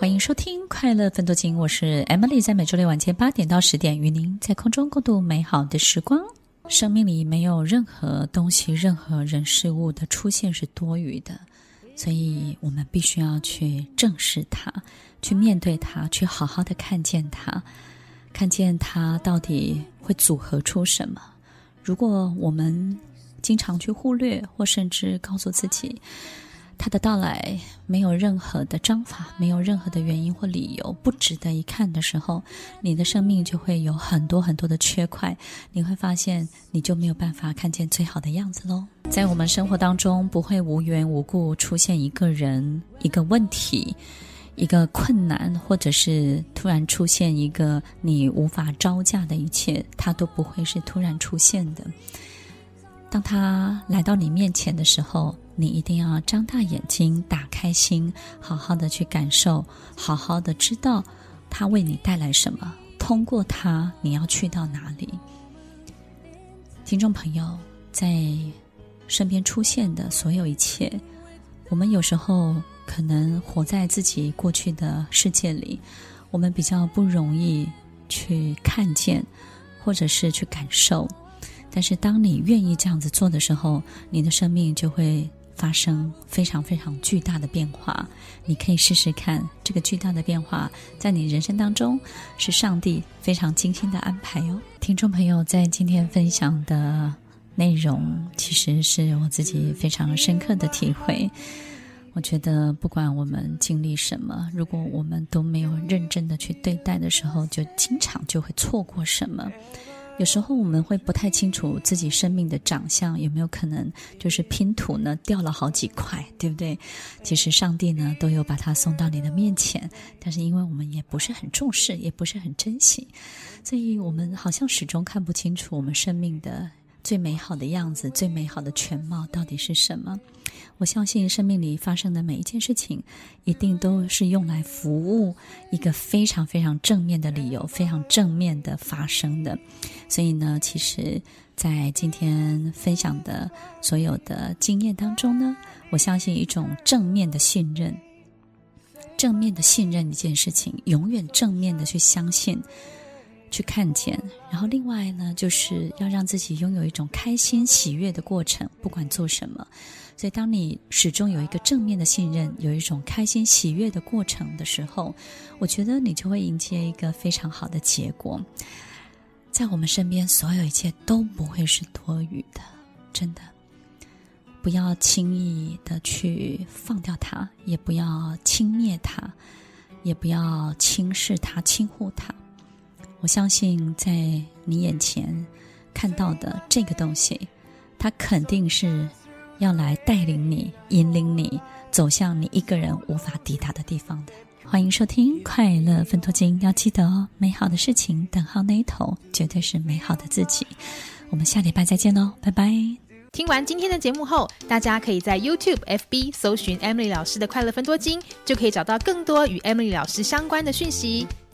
欢迎收听《快乐分多金》，我是 Emily，在每周六晚间八点到十点，与您在空中共度美好的时光。生命里没有任何东西、任何人事物的出现是多余的，所以我们必须要去正视它，去面对它，去好好的看见它，看见它到底会组合出什么。如果我们经常去忽略，或甚至告诉自己，他的到来没有任何的章法，没有任何的原因或理由，不值得一看的时候，你的生命就会有很多很多的缺块。你会发现，你就没有办法看见最好的样子喽。在我们生活当中，不会无缘无故出现一个人、一个问题、一个困难，或者是突然出现一个你无法招架的一切，它都不会是突然出现的。当他来到你面前的时候，你一定要张大眼睛，打开心，好好的去感受，好好的知道他为你带来什么。通过他，你要去到哪里？听众朋友，在身边出现的所有一切，我们有时候可能活在自己过去的世界里，我们比较不容易去看见，或者是去感受。但是，当你愿意这样子做的时候，你的生命就会发生非常非常巨大的变化。你可以试试看，这个巨大的变化在你人生当中是上帝非常精心的安排哦。听众朋友，在今天分享的内容，其实是我自己非常深刻的体会。我觉得，不管我们经历什么，如果我们都没有认真的去对待的时候，就经常就会错过什么。有时候我们会不太清楚自己生命的长相有没有可能就是拼图呢掉了好几块，对不对？其实上帝呢都有把它送到你的面前，但是因为我们也不是很重视，也不是很珍惜，所以我们好像始终看不清楚我们生命的最美好的样子，最美好的全貌到底是什么。我相信生命里发生的每一件事情，一定都是用来服务一个非常非常正面的理由，非常正面的发生的。所以呢，其实，在今天分享的所有的经验当中呢，我相信一种正面的信任，正面的信任一件事情，永远正面的去相信。去看见，然后另外呢，就是要让自己拥有一种开心喜悦的过程，不管做什么。所以，当你始终有一个正面的信任，有一种开心喜悦的过程的时候，我觉得你就会迎接一个非常好的结果。在我们身边，所有一切都不会是多余的，真的。不要轻易的去放掉它，也不要轻蔑它，也不要轻视它、轻忽它。我相信，在你眼前看到的这个东西，它肯定是要来带领你、引领你走向你一个人无法抵达的地方的。欢迎收听《快乐分多金》，要记得哦，美好的事情等号那一头，绝对是美好的自己。我们下礼拜再见喽，拜拜。听完今天的节目后，大家可以在 YouTube、FB 搜寻 Emily 老师的《快乐分多金》，就可以找到更多与 Emily 老师相关的讯息。